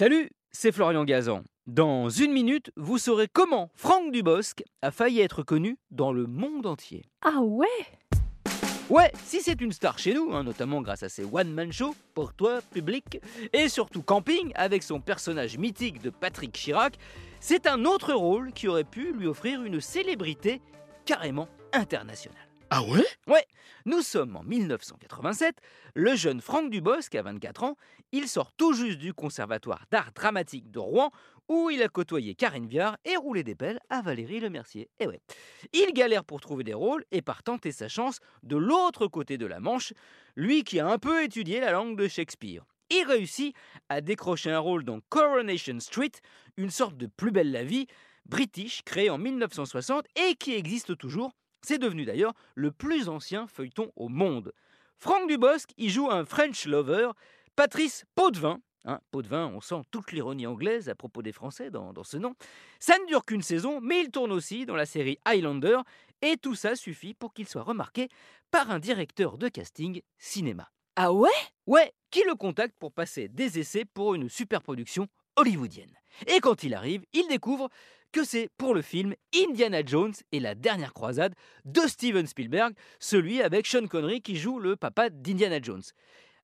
Salut, c'est Florian Gazan. Dans une minute, vous saurez comment Franck Dubosc a failli être connu dans le monde entier. Ah ouais? Ouais, si c'est une star chez nous, hein, notamment grâce à ses one-man shows, pour toi, public, et surtout camping, avec son personnage mythique de Patrick Chirac, c'est un autre rôle qui aurait pu lui offrir une célébrité carrément internationale. Ah ouais? Ouais, nous sommes en 1987, le jeune Franck Dubosc a 24 ans, il sort tout juste du conservatoire d'art dramatique de Rouen où il a côtoyé Karine Viard et roulé des pelles à Valérie Lemercier. Et ouais, il galère pour trouver des rôles et par tenter sa chance de l'autre côté de la Manche, lui qui a un peu étudié la langue de Shakespeare. Il réussit à décrocher un rôle dans Coronation Street, une sorte de plus belle la vie, british créé en 1960 et qui existe toujours c'est devenu d'ailleurs le plus ancien feuilleton au monde. Franck Dubosc y joue un French lover, Patrice Potvin. Hein, Potvin, on sent toute l'ironie anglaise à propos des Français dans, dans ce nom. Ça ne dure qu'une saison, mais il tourne aussi dans la série Highlander, et tout ça suffit pour qu'il soit remarqué par un directeur de casting cinéma. Ah ouais? Ouais, qui le contacte pour passer des essais pour une superproduction hollywoodienne. Et quand il arrive, il découvre que c'est pour le film Indiana Jones et la dernière croisade de Steven Spielberg, celui avec Sean Connery qui joue le papa d'Indiana Jones.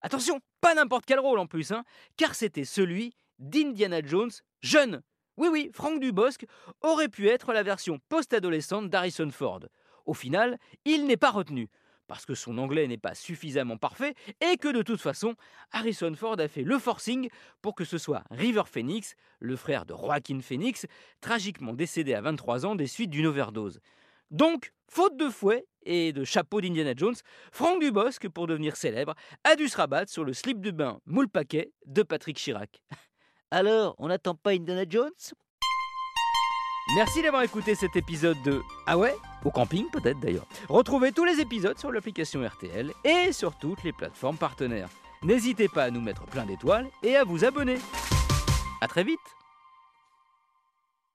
Attention, pas n'importe quel rôle en plus, hein, car c'était celui d'Indiana Jones jeune. Oui, oui, Franck Dubosc aurait pu être la version post-adolescente d'Harrison Ford. Au final, il n'est pas retenu parce que son anglais n'est pas suffisamment parfait et que de toute façon, Harrison Ford a fait le forcing pour que ce soit River Phoenix, le frère de Joaquin Phoenix, tragiquement décédé à 23 ans des suites d'une overdose. Donc, faute de fouet et de chapeau d'Indiana Jones, Franck Dubosc, pour devenir célèbre, a dû se rabattre sur le slip de bain moule paquet de Patrick Chirac. Alors, on n'attend pas Indiana Jones? Merci d'avoir écouté cet épisode de Ah ouais? Au camping peut-être d'ailleurs. Retrouvez tous les épisodes sur l'application RTL et sur toutes les plateformes partenaires. N'hésitez pas à nous mettre plein d'étoiles et à vous abonner. A très vite